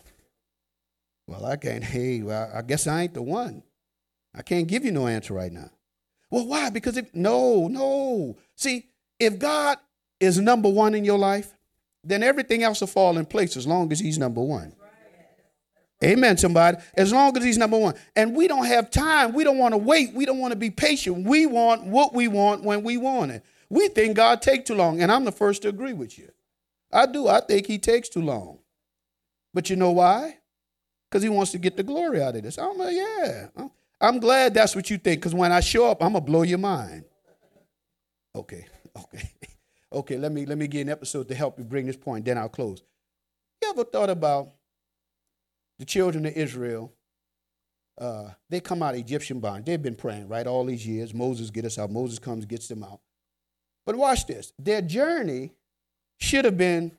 [SPEAKER 1] Well, I can't. Hey, well, I guess I ain't the one. I can't give you no answer right now. Well, why? Because if no, no. See, if God is number one in your life, then everything else will fall in place as long as He's number one. Amen, somebody. As long as He's number one. And we don't have time. We don't want to wait. We don't want to be patient. We want what we want when we want it. We think God take too long, and I'm the first to agree with you. I do. I think he takes too long. But you know why? Because he wants to get the glory out of this. I'm like, yeah. I'm glad that's what you think, because when I show up, I'm gonna blow your mind. Okay, [LAUGHS] okay. Okay, let me let me get an episode to help you bring this point, then I'll close. You ever thought about the children of Israel? Uh, they come out of Egyptian bond. They've been praying, right, all these years. Moses get us out. Moses comes, gets them out. But watch this. Their journey should have been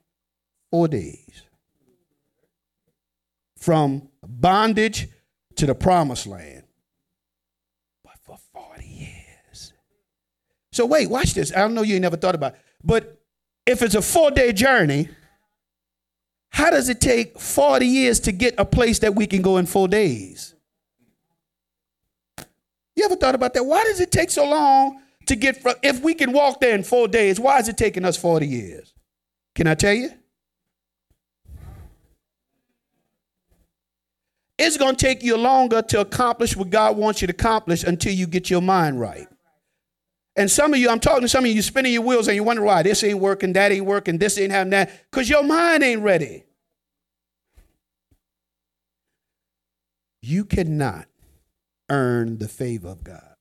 [SPEAKER 1] four days from bondage to the promised land. But for 40 years. So wait, watch this. I don't know you never thought about it. But if it's a four day journey, how does it take 40 years to get a place that we can go in four days? You ever thought about that? Why does it take so long to get from, if we can walk there in four days, why is it taking us 40 years? Can I tell you? It's going to take you longer to accomplish what God wants you to accomplish until you get your mind right. And some of you, I'm talking to some of you, you're spinning your wheels and you wonder why this ain't working, that ain't working, this ain't having that, because your mind ain't ready. You cannot earn the favor of God.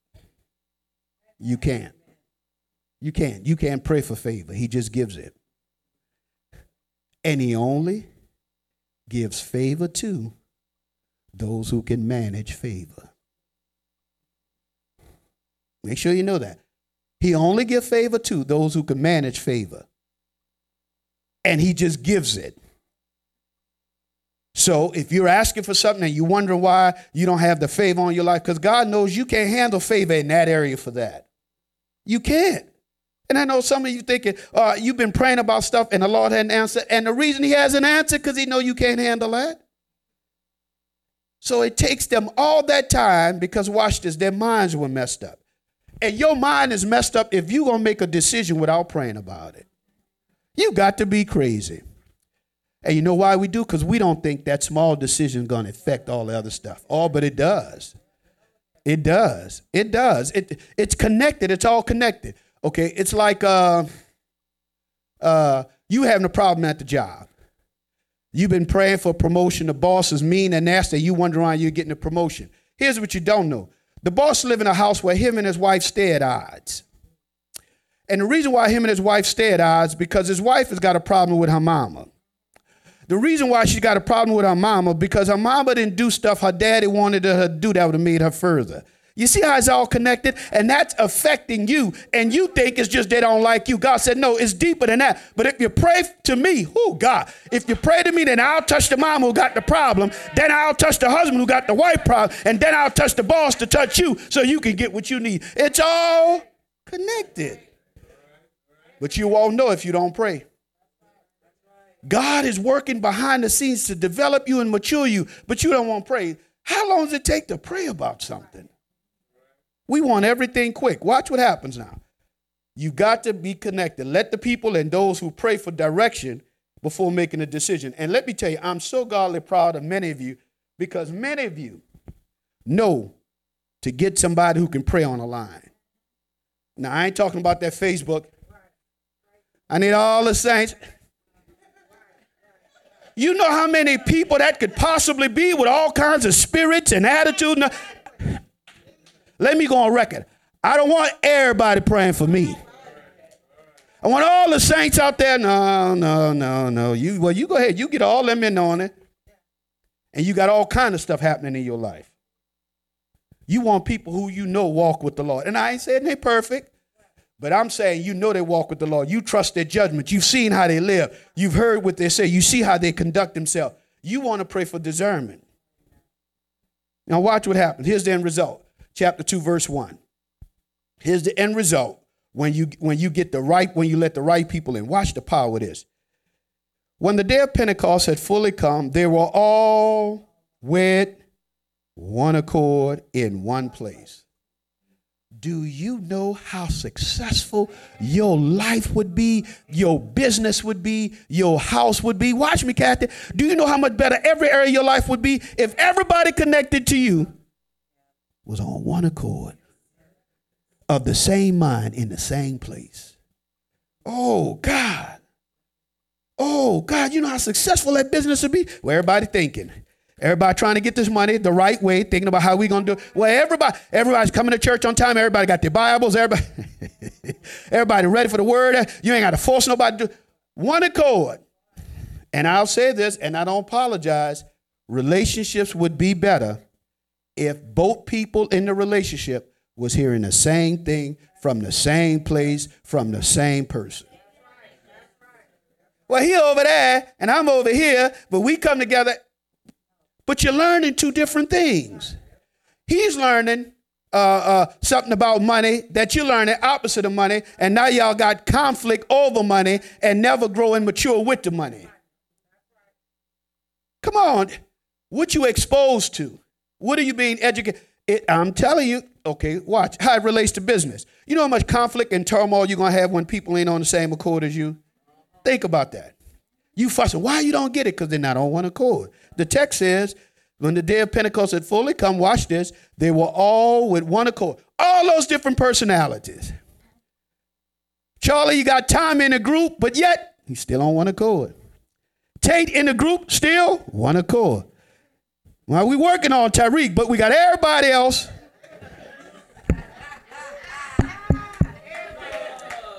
[SPEAKER 1] You can't. You can't. You can't pray for favor. He just gives it. And he only gives favor to those who can manage favor. Make sure you know that. He only gives favor to those who can manage favor. And he just gives it. So if you're asking for something and you're wondering why you don't have the favor on your life, because God knows you can't handle favor in that area for that. You can't. And I know some of you thinking, uh, you've been praying about stuff and the Lord hadn't answered. And the reason he hasn't answered, because he know you can't handle that. So it takes them all that time because watch this, their minds were messed up. And your mind is messed up if you're gonna make a decision without praying about it. You got to be crazy. And you know why we do? Because we don't think that small decision is gonna affect all the other stuff. Oh, but it does. It does. It does. It it's connected. It's all connected. Okay. It's like uh, uh, you having a problem at the job. You've been praying for a promotion. The boss is mean and nasty. You wonder why you're getting a promotion. Here's what you don't know. The boss live in a house where him and his wife stay at odds. And the reason why him and his wife stay at odds because his wife has got a problem with her mama. The reason why she got a problem with her mama because her mama didn't do stuff her daddy wanted her to do that would have made her further. You see how it's all connected? And that's affecting you. And you think it's just they don't like you. God said, no, it's deeper than that. But if you pray to me, who God, if you pray to me, then I'll touch the mom who got the problem. Then I'll touch the husband who got the wife problem. And then I'll touch the boss to touch you so you can get what you need. It's all connected. But you won't know if you don't pray. God is working behind the scenes to develop you and mature you, but you don't want to pray. How long does it take to pray about something? We want everything quick. Watch what happens now. You got to be connected. Let the people and those who pray for direction before making a decision. And let me tell you, I'm so godly proud of many of you because many of you know to get somebody who can pray on a line. Now, I ain't talking about that Facebook. I need all the saints. You know how many people that could possibly be with all kinds of spirits and attitude? Let me go on record. I don't want everybody praying for me. I want all the saints out there. No, no, no, no. You well, you go ahead. You get all them in on it, and you got all kind of stuff happening in your life. You want people who you know walk with the Lord, and I ain't saying they perfect, but I'm saying you know they walk with the Lord. You trust their judgment. You've seen how they live. You've heard what they say. You see how they conduct themselves. You want to pray for discernment. Now watch what happens. Here's the end result. Chapter two, verse one. Here's the end result when you when you get the right when you let the right people in. Watch the power of this. When the day of Pentecost had fully come, they were all with one accord in one place. Do you know how successful your life would be, your business would be, your house would be? Watch me, Kathy. Do you know how much better every area of your life would be if everybody connected to you was on one accord? of the same mind in the same place. Oh, God. Oh, God, you know how successful that business would be? Well, everybody thinking. Everybody trying to get this money the right way, thinking about how we gonna do it. Well, everybody, everybody's coming to church on time. Everybody got their Bibles. Everybody, [LAUGHS] everybody ready for the word. You ain't got to force nobody to do one accord. And I'll say this, and I don't apologize. Relationships would be better if both people in the relationship was hearing the same thing from the same place from the same person. Well, he over there and I'm over here, but we come together. But you're learning two different things. He's learning uh, uh, something about money that you're learning opposite of money, and now y'all got conflict over money and never grow and mature with the money. Come on, what you exposed to? What are you being educated? It, I'm telling you, okay, watch how it relates to business. You know how much conflict and turmoil you're gonna have when people ain't on the same accord as you? Think about that. You fussing, why you don't get it? Because they're not on one accord. The text says, when the day of Pentecost had fully come, watch this, they were all with one accord. All those different personalities. Charlie, you got time in a group, but yet he's still on one accord. Tate in the group, still one accord. Well, we working on Tyreek, but we got everybody else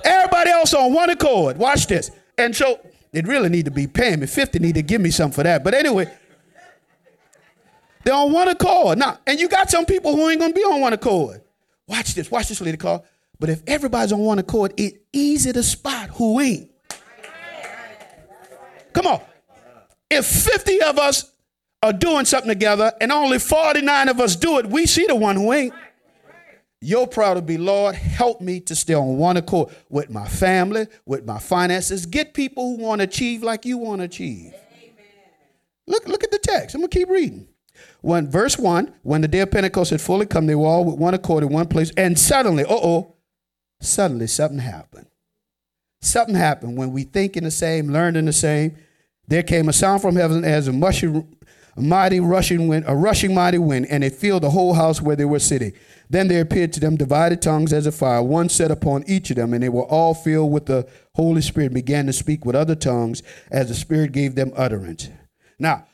[SPEAKER 1] Everybody else on one accord. Watch this. And so it really need to be paying me. 50 need to give me something for that. But anyway, they're on one accord. Now, and you got some people who ain't gonna be on one accord. Watch this, watch this, lady call. But if everybody's on one accord, it's easy to spot who ain't. Come on. If 50 of us are doing something together and only 49 of us do it, we see the one who ain't. Your prayer to be, Lord, help me to stay on one accord with my family, with my finances. Get people who want to achieve like you want to achieve. Amen. Look, look at the text. I'm gonna keep reading. When verse one, when the day of Pentecost had fully come, they were all with one accord in one place, and suddenly, uh oh, suddenly something happened. Something happened when we think in the same, learn in the same. There came a sound from heaven as a mushing, a mighty rushing wind, a rushing mighty wind, and it filled the whole house where they were sitting. Then there appeared to them divided tongues as a fire, one set upon each of them, and they were all filled with the Holy Spirit, began to speak with other tongues as the Spirit gave them utterance. Now,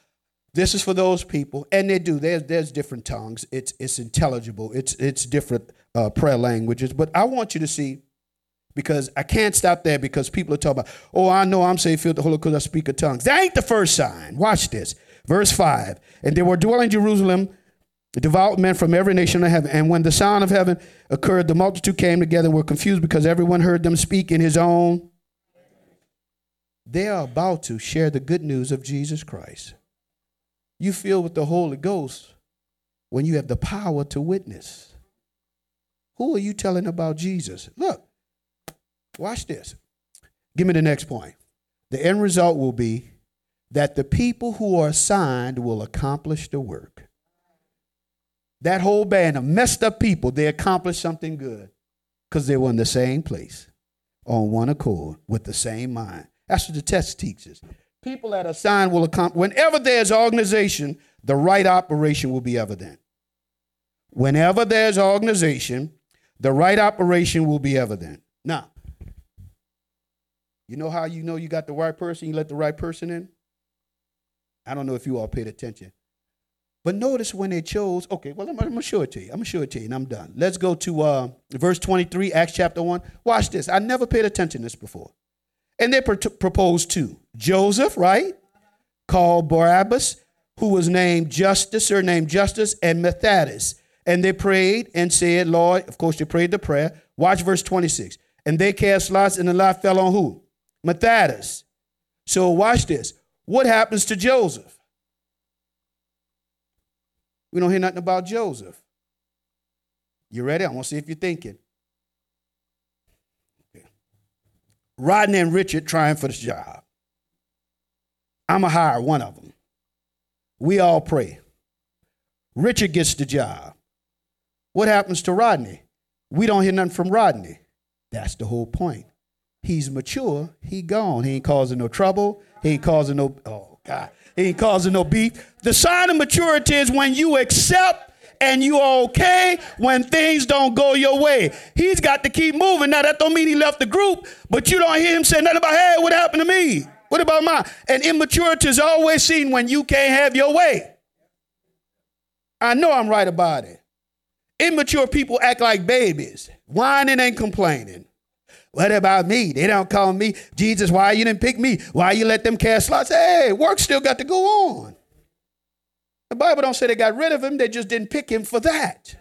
[SPEAKER 1] this is for those people, and they do. There's there's different tongues. It's it's intelligible. It's it's different uh, prayer languages. But I want you to see, because I can't stop there because people are talking about, oh, I know I'm saved, filled the Holy Ghost, I speak of tongues. That ain't the first sign. Watch this, verse five. And they were dwelling in Jerusalem devout men from every nation of heaven. And when the sound of heaven occurred, the multitude came together and were confused because everyone heard them speak in his own. They are about to share the good news of Jesus Christ. You feel with the Holy Ghost when you have the power to witness. Who are you telling about Jesus? Look, watch this. Give me the next point. The end result will be that the people who are assigned will accomplish the work. That whole band of messed up people, they accomplished something good. Because they were in the same place, on one accord, with the same mind. That's what the test teaches. People that are sign will accomplish. Whenever there's organization, the right operation will be evident. Whenever there's organization, the right operation will be evident. Now, you know how you know you got the right person? You let the right person in? I don't know if you all paid attention. But notice when they chose, okay, well, I'm, I'm going to show it to you. I'm going to show it to you, and I'm done. Let's go to uh, verse 23, Acts chapter 1. Watch this. I never paid attention to this before. And they proposed two Joseph, right? Called Barabbas, who was named Justus, surnamed named Justus, and Matthias. And they prayed and said, Lord, of course, they prayed the prayer. Watch verse 26. And they cast lots, and the lot fell on who? Matthias. So watch this. What happens to Joseph? We don't hear nothing about Joseph. You ready? I want to see if you're thinking. Rodney and Richard trying for this job. I'm going to hire one of them. We all pray. Richard gets the job. What happens to Rodney? We don't hear nothing from Rodney. That's the whole point. He's mature. He gone. He ain't causing no trouble. He ain't causing no, oh, God. He ain't causing no beef. The sign of maturity is when you accept and you are okay when things don't go your way. He's got to keep moving. Now, that don't mean he left the group, but you don't hear him say nothing about, hey, what happened to me? What about mine? And immaturity is always seen when you can't have your way. I know I'm right about it. Immature people act like babies, whining and complaining. What about me? They don't call me. Jesus, why you didn't pick me? Why you let them cast lots? Hey, work still got to go on. The Bible don't say they got rid of him, they just didn't pick him for that.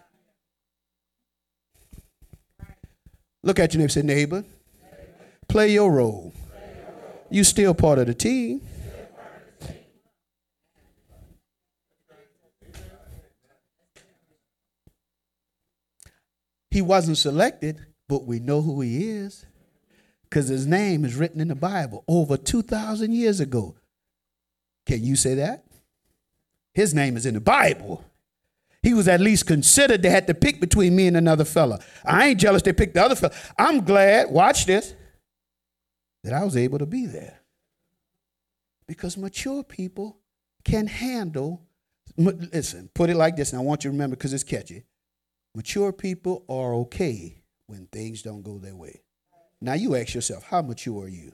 [SPEAKER 1] Look at your neighbor, say, neighbor, play your role. You still part of the team. He wasn't selected, but we know who he is because his name is written in the Bible over 2,000 years ago. Can you say that? His name is in the Bible. He was at least considered. They had to pick between me and another fella. I ain't jealous they picked the other fella. I'm glad, watch this, that I was able to be there. Because mature people can handle, listen, put it like this, and I want you to remember because it's catchy. Mature people are okay when things don't go their way. Now you ask yourself, how mature are you?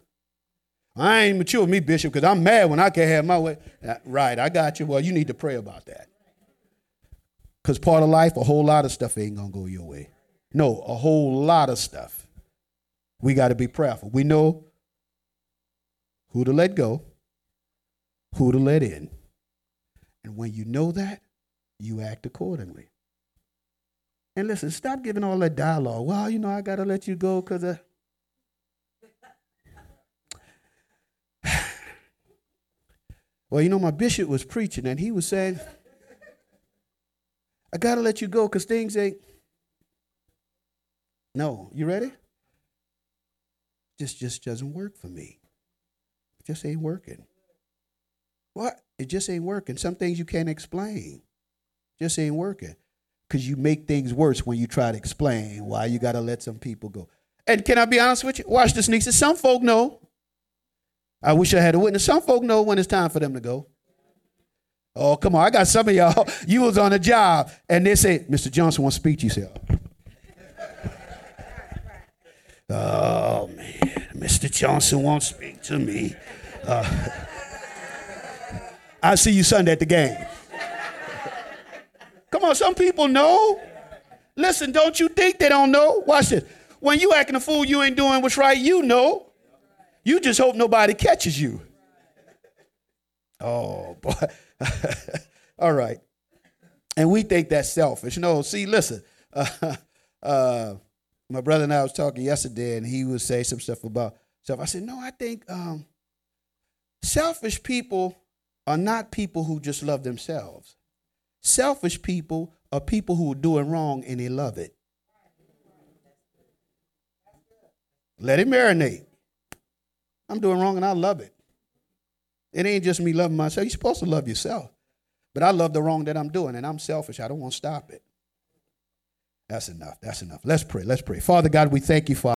[SPEAKER 1] I ain't mature me, Bishop, because I'm mad when I can't have my way. Right, I got you. Well, you need to pray about that. Because part of life, a whole lot of stuff ain't going to go your way. No, a whole lot of stuff. We got to be prayerful. We know who to let go, who to let in. And when you know that, you act accordingly. And listen, stop giving all that dialogue. Well, you know, I got to let you go because of. [SIGHS] well, you know, my bishop was preaching and he was saying, I got to let you go because things ain't. No, you ready? This just doesn't work for me. It just ain't working. What? It just ain't working. Some things you can't explain. Just ain't working because you make things worse when you try to explain why you got to let some people go. And can I be honest with you? Watch this, nieces. Some folk know. I wish I had a witness. Some folk know when it's time for them to go. Oh, come on. I got some of y'all. [LAUGHS] You was on a job and they say, Mr. Johnson wants to speak to you. Say, oh, man. Mr. Johnson won't speak to me. Uh, [LAUGHS] I'll see you Sunday at the game. Come on, some people know. Listen, don't you think they don't know? Watch this. When you acting a fool, you ain't doing what's right, you know. You just hope nobody catches you. Oh, boy. [LAUGHS] All right. And we think that's selfish. No, see, listen. Uh, [LAUGHS] uh, my brother and I was talking yesterday, and he would say some stuff about stuff. I said, no, I think um, selfish people are not people who just love themselves. Selfish people are people who are doing wrong and they love it. Let it marinate. I'm doing wrong and I love it. It ain't just me loving myself. You're supposed to love yourself. But I love the wrong that I'm doing and I'm selfish. I don't want to stop it. That's enough. That's enough. Let's pray. Let's pray. Father God, we thank you for